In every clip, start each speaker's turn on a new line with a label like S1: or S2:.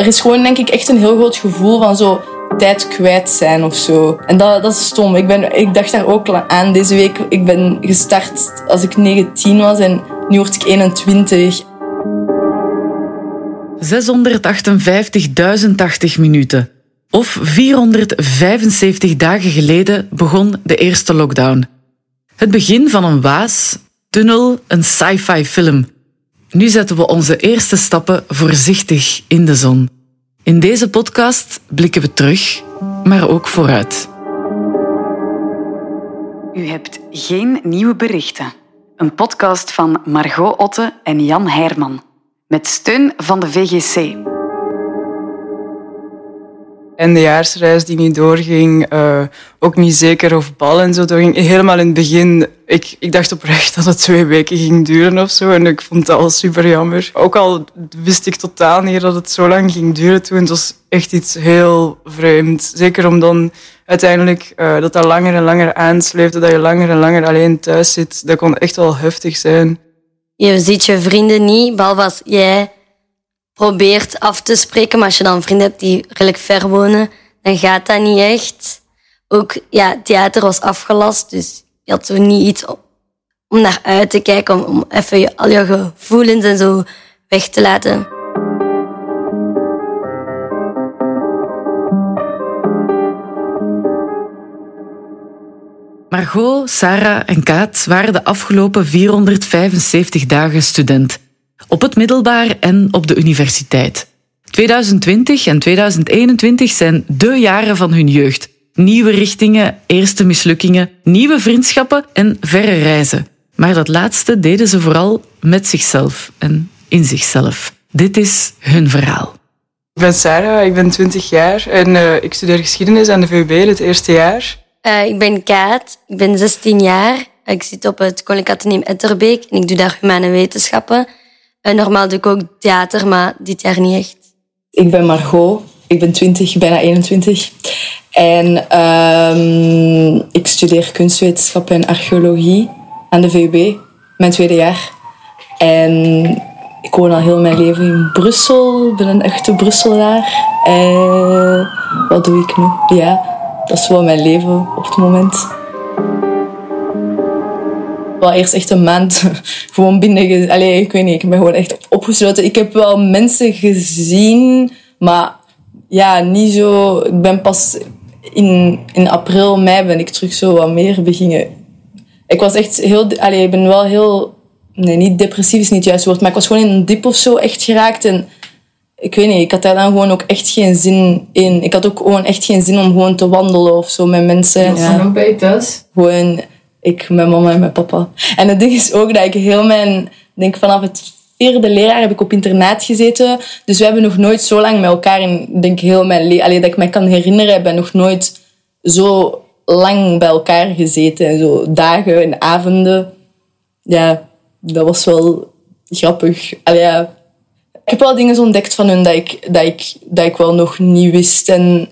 S1: er is gewoon denk ik echt een heel groot gevoel van zo tijd kwijt zijn of zo. En dat, dat is stom. Ik, ben, ik dacht daar ook aan deze week. Ik ben gestart als ik 19 was en nu word ik 21.
S2: 658.080 minuten. Of 475 dagen geleden begon de eerste lockdown. Het begin van een waas, tunnel, een sci-fi film. Nu zetten we onze eerste stappen voorzichtig in de zon. In deze podcast blikken we terug, maar ook vooruit.
S3: U hebt geen nieuwe berichten. Een podcast van Margot Otte en Jan Heijrman. Met steun van de VGC.
S4: En de jaarsreis die niet doorging, uh, ook niet zeker of bal en zo doorging. Helemaal in het begin, ik, ik dacht oprecht dat het twee weken ging duren of zo. En ik vond het al super jammer. Ook al wist ik totaal niet dat het zo lang ging duren toen. Het was echt iets heel vreemd. Zeker om dan uiteindelijk uh, dat dat langer en langer aansleefde, dat je langer en langer alleen thuis zit. Dat kon echt wel heftig zijn.
S5: Je ziet je vrienden niet, behalve als jij probeert af te spreken. Maar als je dan vrienden hebt die redelijk ver wonen, dan gaat dat niet echt. Ook, ja, theater was afgelast, dus je had zo niet iets om naar uit te kijken, om, om even al je gevoelens en zo weg te laten.
S2: Margot, Sarah en Kaat waren de afgelopen 475 dagen student op het middelbaar en op de universiteit. 2020 en 2021 zijn de jaren van hun jeugd. Nieuwe richtingen, eerste mislukkingen, nieuwe vriendschappen en verre reizen. Maar dat laatste deden ze vooral met zichzelf en in zichzelf. Dit is hun verhaal.
S4: Ik ben Sarah, ik ben 20 jaar en uh, ik studeer geschiedenis aan de VUB het eerste jaar.
S5: Uh, ik ben Kaat, ik ben 16 jaar. Ik zit op het Koninklijk Atheneum Etterbeek en ik doe daar humane wetenschappen. En normaal doe ik ook theater, maar dit jaar niet echt.
S1: Ik ben Margot. Ik ben 20, bijna 21. En um, ik studeer kunstwetenschappen en archeologie aan de VUB, mijn tweede jaar. En ik woon al heel mijn leven in Brussel. Ben een echte Brusselaar. En wat doe ik nu? Ja, dat is wel mijn leven op het moment wel eerst echt een maand gewoon binnen... Allee, ik weet niet, ik ben gewoon echt opgesloten. Ik heb wel mensen gezien, maar ja, niet zo... Ik ben pas in, in april, mei ben ik terug zo wat meer beginnen. Ik was echt heel... Allee, ik ben wel heel... Nee, niet depressief is niet het juiste woord, maar ik was gewoon in een dip of zo echt geraakt. En ik weet niet, ik had daar dan gewoon ook echt geen zin in. Ik had ook gewoon echt geen zin om gewoon te wandelen of zo met mensen.
S6: Was ja. ook bij je thuis?
S1: Gewoon ik, mijn mama en mijn papa. En het ding is ook dat ik heel mijn... denk vanaf het vierde leerjaar heb ik op internaat gezeten. Dus we hebben nog nooit zo lang met elkaar in... denk heel mijn leven... dat ik me kan herinneren, ik nog nooit zo lang bij elkaar gezeten. En zo dagen en avonden. Ja, dat was wel grappig. Allee, ja. Ik heb wel dingen ontdekt van hun dat ik, dat ik, dat ik wel nog niet wist. En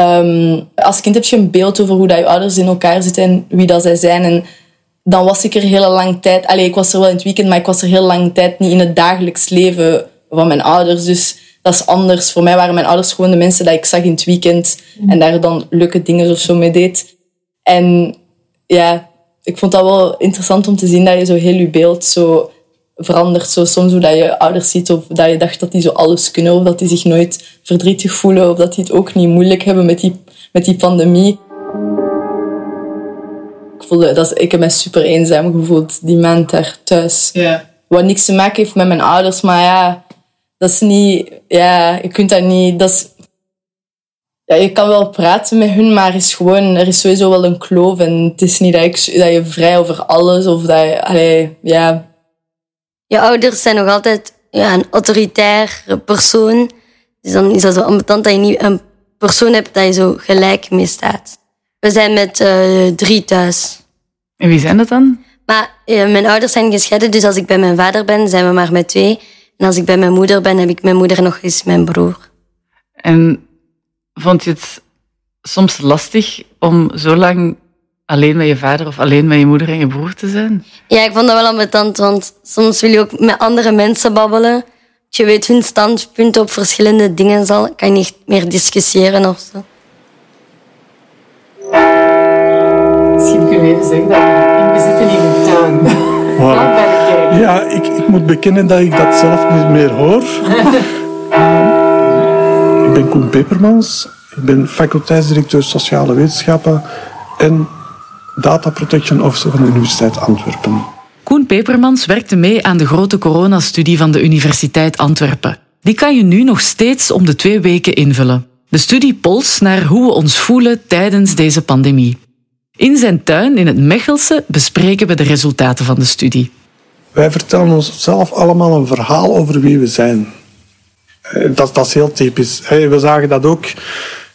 S1: Um, als kind heb je een beeld over hoe dat je ouders in elkaar zitten en wie dat zij zijn. En dan was ik er heel lang tijd... Allee, ik was er wel in het weekend, maar ik was er heel lang tijd niet in het dagelijks leven van mijn ouders. Dus dat is anders. Voor mij waren mijn ouders gewoon de mensen die ik zag in het weekend en daar dan leuke dingen of zo mee deed. En ja, ik vond dat wel interessant om te zien dat je zo heel je beeld zo verandert. Zo soms hoe dat je ouders ziet of dat je dacht dat die zo alles kunnen of dat die zich nooit verdrietig voelen of dat die het ook niet moeilijk hebben met die, met die pandemie. Ik, voelde, dat, ik heb me super eenzaam gevoeld die maand daar thuis. Wat niks te maken heeft met mijn ouders, maar ja, dat is niet... Ja, je kunt dat niet... Dat is, ja, je kan wel praten met hun, maar er is, gewoon, er is sowieso wel een kloof. En het is niet dat, ik, dat je vrij over alles of dat je... Allee, ja,
S5: je ouders zijn nog altijd ja, een autoritair persoon. Dus dan is dat zo ambetant dat je niet een persoon hebt dat je zo gelijk mee staat. We zijn met uh, drie thuis.
S2: En wie zijn dat dan?
S5: Maar uh, mijn ouders zijn gescheiden, dus als ik bij mijn vader ben, zijn we maar met twee. En als ik bij mijn moeder ben, heb ik mijn moeder nog eens mijn broer.
S2: En vond je het soms lastig om zo lang alleen met je vader of alleen met je moeder en je broer te zijn?
S5: Ja, ik vond dat wel ambetant, want soms wil je ook met andere mensen babbelen. je weet hun standpunt op verschillende dingen zal, kan je niet meer discussiëren of zo.
S2: Misschien kun je even zeggen dat we zitten in een tuin. Vlak bij de kerk.
S6: Ja, ik, ik moet bekennen dat ik dat zelf niet meer hoor. ik ben Koen Pepermans. Ik ben faculteitsdirecteur sociale wetenschappen en data protection officer van de Universiteit Antwerpen.
S2: Koen Pepermans werkte mee aan de grote coronastudie van de Universiteit Antwerpen. Die kan je nu nog steeds om de twee weken invullen. De studie pols naar hoe we ons voelen tijdens deze pandemie. In zijn tuin in het Mechelse bespreken we de resultaten van de studie.
S6: Wij vertellen onszelf allemaal een verhaal over wie we zijn. Eh, Dat, dat is heel typisch. We zagen dat ook.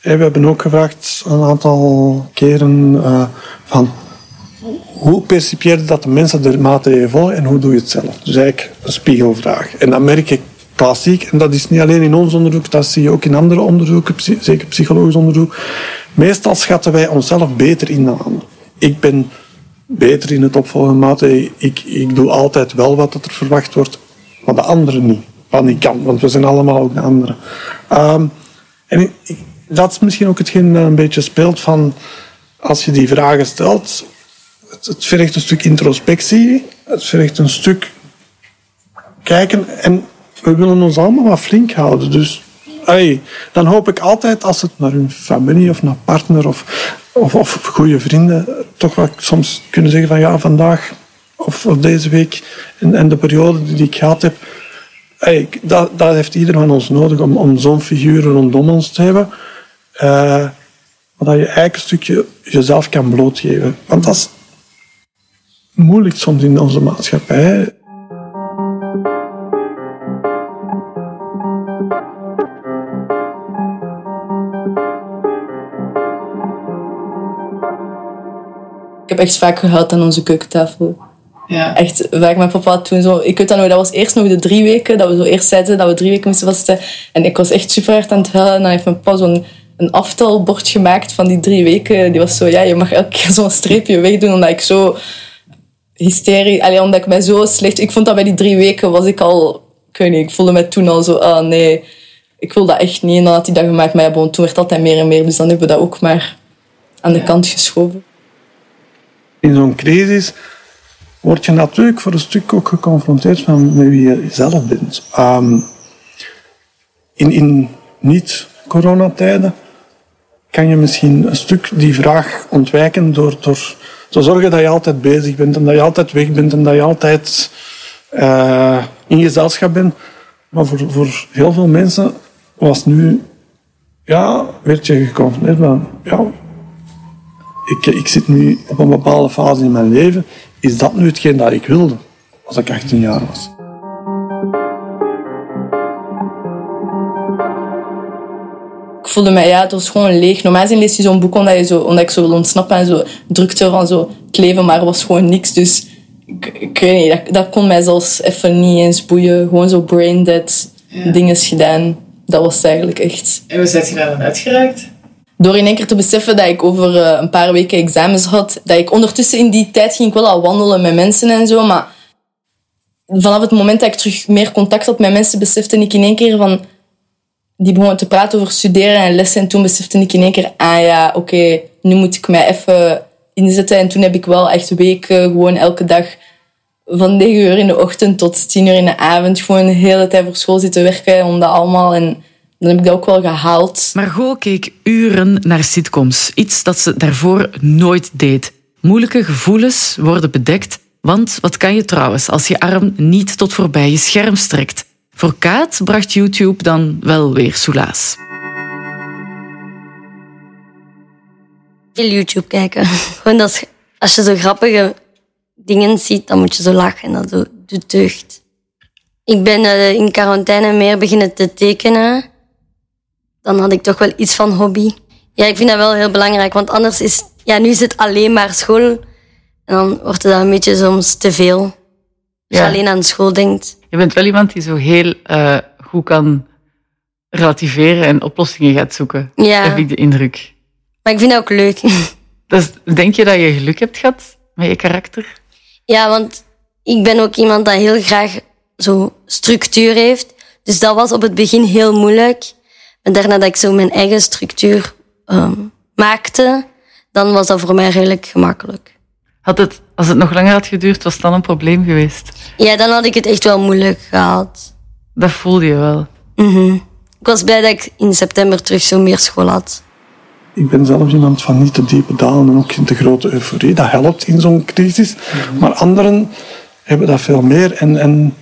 S6: We hebben ook gevraagd een aantal keren eh, van hoe percipieerde dat de mensen de maatregelen volgen en hoe doe je het zelf? Dus eigenlijk een spiegelvraag. En dat merk ik klassiek, en dat is niet alleen in ons onderzoek, dat zie je ook in andere onderzoeken, zeker psychologisch onderzoek. Meestal schatten wij onszelf beter in dan anderen. Ik ben beter in het opvolgen maatregelen. Ik, ik doe altijd wel wat er verwacht wordt, maar de anderen niet. Wat niet kan, want we zijn allemaal ook de anderen. Ehm, en ik- ik- dat is misschien ook hetgeen dat een beetje speelt van als je die vragen stelt. Het, het vergt een stuk introspectie, het vergt een stuk kijken en we willen ons allemaal wat flink houden. Dus hey, dan hoop ik altijd als het naar hun familie of naar partner of, of, of goede vrienden toch wel soms kunnen zeggen van ja, vandaag of, deze week en, en de periode die ik gehad heb, hey, dat, dat heeft ieder van ons nodig om, om zo'n figuur rondom ons te hebben. Eh, maar dat je eigenlijk een stukje jezelf kan blootgeven. Want dat is moeilijk soms in onze maatschappij.
S1: Ik heb echt vaak gehuild aan onze keukentafel.
S2: Ja.
S1: Echt vaak. Mijn papa toen zo... Ik weet dat nog, dat was eerst nog de drie weken. Dat we zo eerst zeiden dat we drie weken moesten vasten. En ik was echt super hard aan het huilen. En dan heeft mijn papa zo'n een aftelbord gemaakt van die drie weken. Die was zo, ja, je mag elke keer zo'n streepje wegdoen. Omdat ik zo hysterisch... Allee, omdat ik mij zo slecht... Ik vond dat bij die drie weken was ik al... Ik weet niet, ik voelde me toen al zo... Ah, nee, ik wil dat echt niet. En dan had hij dat gemaakt. Maar ja, bon, toen werd het altijd meer en meer. Dus dan hebben we dat ook maar aan de kant geschoven.
S6: in zo'n crisis word je natuurlijk voor een stuk ook geconfronteerd van met wie je zelf bent. Ehm, in in niet-coronatijden kan je misschien een stuk die vraag ontwijken door, door te zorgen dat je altijd bezig bent en dat je altijd weg bent en dat je altijd eh, in gezelschap bent. Maar voor, voor heel veel mensen was nu, ja, werd je geconfronteerd van, ja, ik, ik zit nu op een bepaalde fase in mijn leven. Is dat nu hetgeen dat ik wilde als ik 18 jaar was?
S1: Voelde mij, ja, het was gewoon leeg. Normaal gezien lees je zo'n boek omdat, je zo, omdat ik zo wil ontsnappen en zo drukte van zo het leven, maar er was gewoon niks. Dus ik, ik weet niet, dat, dat kon mij zelfs even niet eens boeien. Gewoon zo brain dead dingen gedaan. Dat was het eigenlijk echt.
S2: En hoe zet je daar dan uitgeraakt?
S1: Door in één keer te beseffen dat ik over eh, een paar weken examens had, dat ik ondertussen in die tijd ging ik wel al wandelen met mensen en zo, maar vanaf het moment dat ik terug meer contact had met mensen, besefte ik in één keer van... Die begonnen te praten over studeren en lessen en toen besefte ik in één keer, ah ja, oké, nu moet ik mij even inzetten. En toen heb ik wel echt weken gewoon elke dag van 9 uur in de ochtend tot 10 uur in de avond gewoon de hele tijd voor school zitten werken om dat allemaal. En dan heb ik dat ook wel gehaald.
S2: Margot keek uren naar sitcoms, iets dat ze daarvoor nooit deed. Moeilijke gevoelens worden bedekt, want wat kan je trouwens als je arm niet tot voorbij je scherm strekt? Voor Kaat bracht YouTube dan wel weer soelaas.
S5: Veel YouTube kijken. Gewoon als, als je zo grappige dingen ziet, dan moet je zo lachen en dat doet- deugd. Ik ben eh, in quarantaine meer beginnen te tekenen. Dan had ik toch wel iets van hobby. Ja, ik vind dat wel heel belangrijk, want anders is... Ja, nu is het alleen maar school. En dan wordt het dat een beetje soms te veel. Als je alleen aan school denkt.
S2: Je bent wel iemand die zo heel eh, goed kan relativeren en oplossingen gaat zoeken.
S5: Ja.
S2: Heb ik de indruk.
S5: Maar ik vind dat ook leuk.
S2: Dus denk je dat je geluk hebt gehad met je karakter?
S5: Ja, want ik ben ook iemand dat heel graag zo structuur heeft. Dus dat was op het begin heel moeilijk. En daarna dat ik zo mijn eigen structuur ehm, maakte, dan was dat voor mij redelijk gemakkelijk.
S2: Had het, als het nog langer had geduurd, was het dan een probleem geweest?
S5: Ja, dan had ik het echt wel moeilijk gehad.
S2: Dat voelde je wel.
S5: Mhm. Ik was blij dat ik in september terug zo meer school had.
S6: Ik ben zelf iemand van niet te diepe dalen en ook geen te grote euforie. Dat helpt in zo'n crisis. Maar anderen hebben dat veel meer. En, en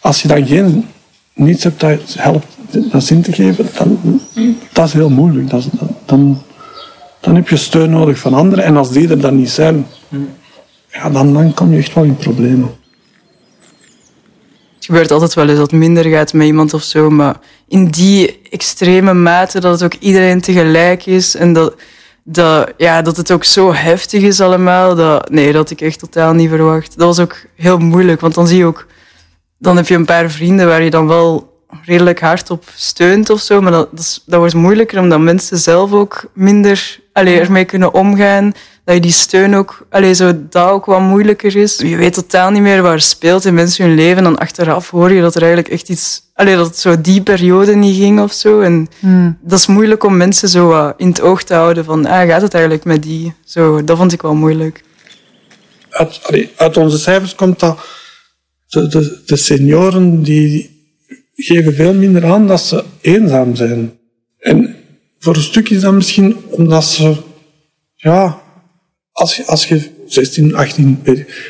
S6: als je dan geen niets hebt dat helpt dat zin te geven, dan dat is heel moeilijk. Dat dan, dan heb je steun nodig van anderen. En als die er dan niet zijn, ja, dan, dan kom je echt wel in problemen.
S4: Het gebeurt altijd wel eens dat het minder gaat met iemand of zo, maar in die extreme mate dat het ook iedereen tegelijk is en dat, dat, ja, dat het ook zo heftig is allemaal, dat, nee, dat ik echt totaal niet verwacht. Dat was ook heel moeilijk, want dan zie je ook, dan heb je een paar vrienden waar je dan wel redelijk hard op steunt of zo, maar dat, dat wordt moeilijker omdat mensen zelf ook minder allee, ermee kunnen omgaan dat je die steun ook, allez, zo dat ook wat moeilijker is. Je weet totaal niet meer waar speelt in mensen hun leven. En achteraf hoor je dat er eigenlijk echt iets, allez, dat het zo die periode niet ging of zo. En hmm. dat is moeilijk om mensen zo in het oog te houden van, ah, gaat het eigenlijk met die? Zo, dat vond ik wel moeilijk.
S6: Uit, uit onze cijfers komt dat de, de, de senioren die geven veel minder aan dat ze eenzaam zijn. En voor een stuk is dat misschien omdat ze ja, als je, als je 16, 18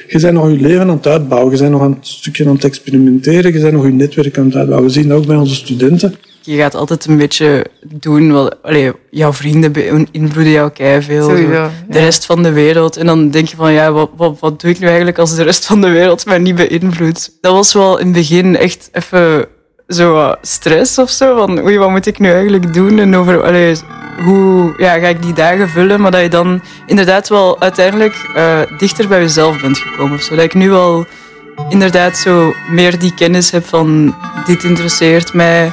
S6: je bent nog je leven aan het uitbouwen, je bent nog een stukje aan het experimenteren, je bent nog je netwerk aan het uitbouwen. We zien dat ook bij onze studenten.
S4: Je gaat altijd een beetje doen wat allee, jouw vrienden beïnvloeden jou veel. Sowieso, de rest van de wereld. En dan denk je van ja, wat, wat, wat doe ik nu eigenlijk als de rest van de wereld mij niet beïnvloedt? Dat was wel in het begin echt even zo stress of zo. Van oei, wat moet ik nu eigenlijk doen? En over allee, hoe ja, ga ik die dagen vullen? Maar dat je dan inderdaad wel uiteindelijk uh, dichter bij jezelf bent gekomen. Of zo. Dat ik nu al inderdaad zo meer die kennis heb van dit interesseert mij.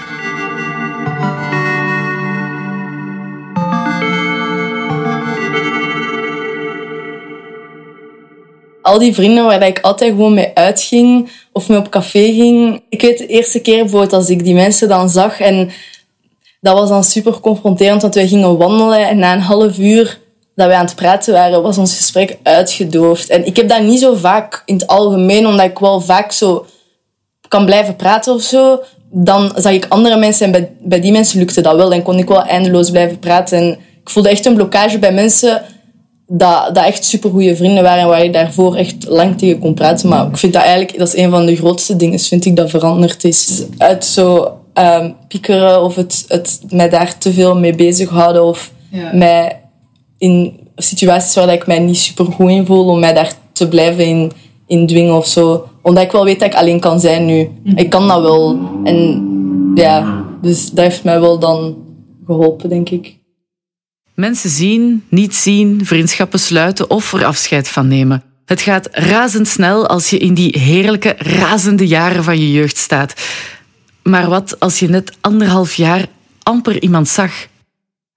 S1: Al die vrienden waar ik altijd gewoon mee uitging of mee op café ging. Ik weet de eerste keer bijvoorbeeld als ik die mensen dan zag en dat was dan super confronterend, want wij gingen wandelen en na een half uur dat wij aan het praten waren, was ons gesprek uitgedoofd. En ik heb dat niet zo vaak in het algemeen, omdat ik wel vaak zo kan blijven praten of zo. Dan zag ik andere mensen en bij, bij die mensen lukte dat wel. En kon ik wel eindeloos blijven praten. En ik voelde echt een blokkage bij mensen dat, dat echt supergoeie vrienden waren en waar je daarvoor echt lang tegen kon praten. Maar ik vind dat eigenlijk, dat is een van de grootste dingen, vind ik, dat veranderd is. Uit zo um, piekeren of het, het mij daar te veel mee bezighouden of mij in situaties waar ik mij niet super goed in voel, om mij daar te blijven in, in dwingen of zo. Omdat ik wel weet dat ik alleen kan zijn nu. Mhm. Ik kan dat wel. En ja, dus dat heeft mij wel dan geholpen, denk ik.
S2: Mensen zien, niet zien, vriendschappen sluiten of er afscheid van nemen. Het gaat razendsnel als je in die heerlijke, razende jaren van je jeugd staat. Maar wat als je net anderhalf jaar amper iemand zag?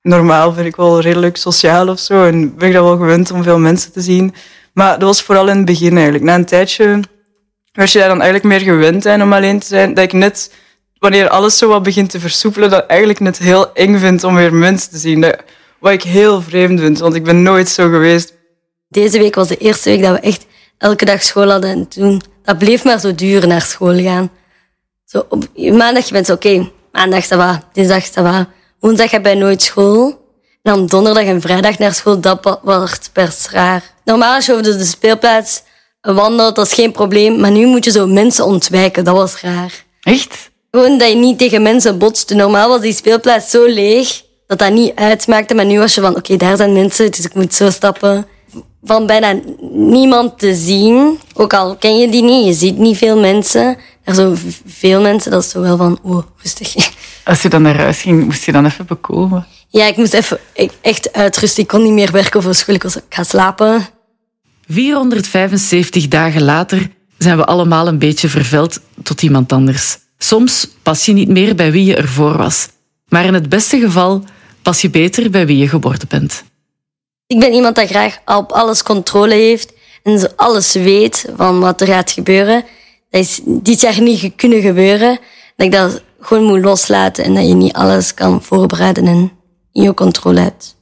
S4: Normaal vind ik wel redelijk sociaal of zo en ben ik dat wel gewend om veel mensen te zien. Maar dat was vooral in het begin eigenlijk. Na een tijdje werd je daar dan eigenlijk meer gewend zijn om alleen te zijn. Dat ik net, wanneer alles zo wat begint te versoepelen, dat eigenlijk net heel eng vind om weer mensen te zien. Wat ik heel vreemd vind, want ik ben nooit zo geweest.
S5: Deze week was de eerste week dat we echt elke dag school hadden. En toen, dat bleef maar zo duren naar school gaan. Zo op maandag je bent oké, okay, maandag dat va, dinsdag dat va. Woensdag heb je nooit school. En dan donderdag en vrijdag naar school, dat wordt best raar. Normaal als je over de speelplaats wandelt, dat is geen probleem. Maar nu moet je zo mensen ontwijken, dat was raar.
S2: Echt?
S5: Gewoon dat je niet tegen mensen botste. Normaal was die speelplaats zo leeg dat dat niet uitmaakte. Maar nu was je van, oké, daar zijn mensen, dus ik moet zo stappen. Van bijna niemand te zien. Ook al ken je die niet, je ziet niet veel mensen. Er zo veel mensen, dat is zo wel van, oh, rustig.
S2: Als je dan naar huis ging, moest je dan even bekomen?
S5: Ja, ik moest even echt uitrusten. Ik kon niet meer werken voor school. Ik was, ik ga slapen.
S2: 475 dagen later zijn we allemaal een beetje verveld tot iemand anders. Soms pas je niet meer bij wie je ervoor was. Maar in het beste geval pas je beter bij wie je geworden bent.
S5: Ik ben iemand dat graag op alles controle heeft en alles weet van wat er gaat gebeuren. Dat is dit jaar niet kunnen gebeuren. Dat ik dat gewoon moet loslaten en dat je niet alles kan voorbereiden en in je controle hebt.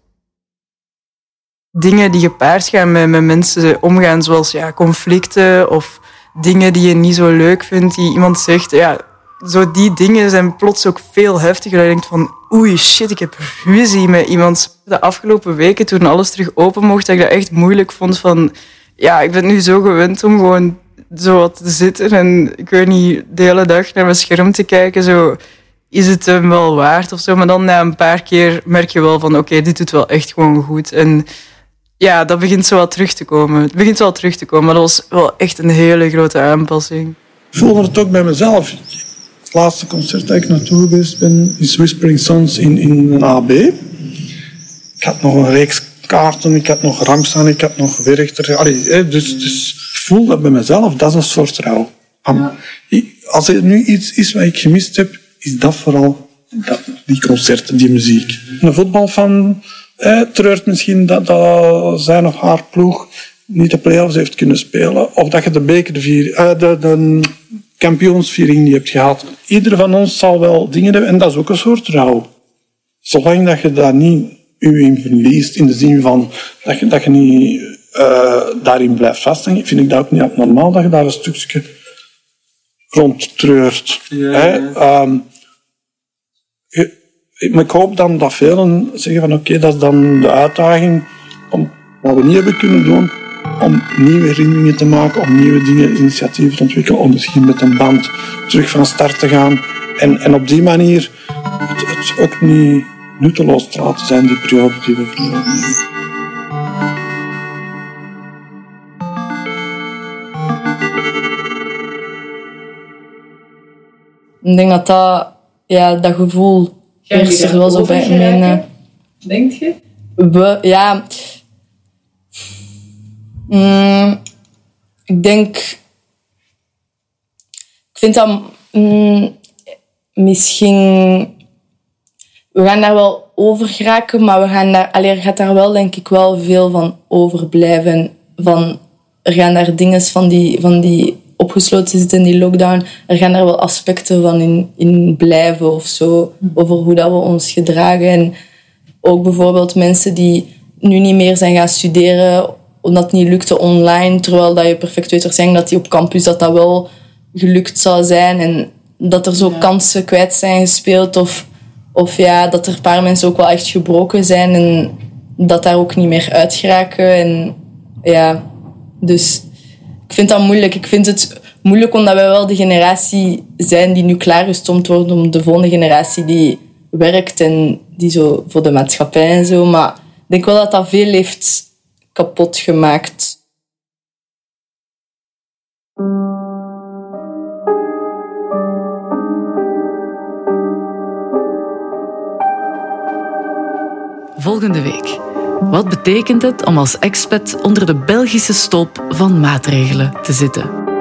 S4: Dingen die gepaard gaan met, met mensen omgaan, zoals ja, conflicten of dingen die je niet zo leuk vindt, die iemand zegt, ja, zo die dingen zijn plots ook veel heftiger. Dat je denkt van, oei, shit, ik heb ruzie met iemand. De afgelopen weken, toen alles terug open mocht, dat ik dat echt moeilijk vond van... Ja, ik ben nu zo gewend om gewoon zo wat te zitten en ik weet niet, de hele dag naar mijn scherm te kijken, zo... Is het hem wel waard of zo? Maar dan na een paar keer merk je wel van, oké, dit doet wel echt gewoon goed. En ja, dat begint zo wat terug te komen. Het begint wel terug te komen, maar dat was wel echt een hele grote aanpassing.
S6: Ik voelde het ook bij mezelf. Het laatste concert dat ik naartoe geweest ben, is Whispering Sons in, in een AB. Ik had nog een reeks kaarten, ik had nog Ramstaan, ik had nog Werchter. Allee, dus, dus ik voel dat bij mezelf, dat is een soort rouw. Als er nu iets is wat ik gemist heb, is dat vooral dat, die concerten, die muziek. Een voetbalfan eh, treurt misschien dat, dat zijn of haar ploeg niet de play-offs heeft kunnen spelen. Of dat je de bekervier, uh, de, de kampioensviering niet hebt gehad. Ieder van ons zal wel dingen hebben en dat is ook een soort rouw. Zolang dat je daar niet u in verliest, in de zin van dat je, dat je niet uh, daarin blijft vasthangen, vind ik dat ook niet abnormaal dat je daar een stukje rond treurt. Ja, ja. Um, maar ik hoop dan dat velen zeggen van oké, okay, dat is dan de uitdaging om wat we niet hebben kunnen doen, om nieuwe herinneringen te maken, om nieuwe dingen, initiatieven te ontwikkelen, om misschien met een band terug van start te gaan. En, en op die manier het, het ook niet nutteloos te laten zijn, die periode die we verloren hebben.
S1: Ik denk dat dat, ja, dat gevoel eerst er wel zo bij mijn... Uh,
S2: Denk je?
S1: We, ja... Mm, ik denk... Ik vind dat mm, misschien... We gaan daar wel over geraken, maar we gaan daar, allee, er gaat daar wel denk ik wel veel van overblijven. Van, er gaan daar dingen van die, van die opgesloten zitten in die lockdown, er gaan daar wel aspecten van in, in blijven of zo. Over hoe dat we ons gedragen. En ook bijvoorbeeld mensen die nu niet meer zijn gaan studeren omdat het niet lukte online, terwijl dat je perfect weet zijn dat die op campus dat dat wel gelukt zou zijn en dat er zo kansen kwijt zijn gespeeld of, of ja, dat er een paar mensen ook wel echt gebroken zijn en dat daar ook niet meer uit geraken. En ja, dus ik vind dat moeilijk. Ik vind het moeilijk omdat wij wel de generatie zijn die nu klaargestoomd wordt om de volgende generatie die werkt en die zo voor de maatschappij en zo. Maar ik denk wel dat dat veel heeft kapot gemaakt.
S2: Volgende week. Wat betekent het om als expat onder de Belgische stolp van maatregelen te zitten?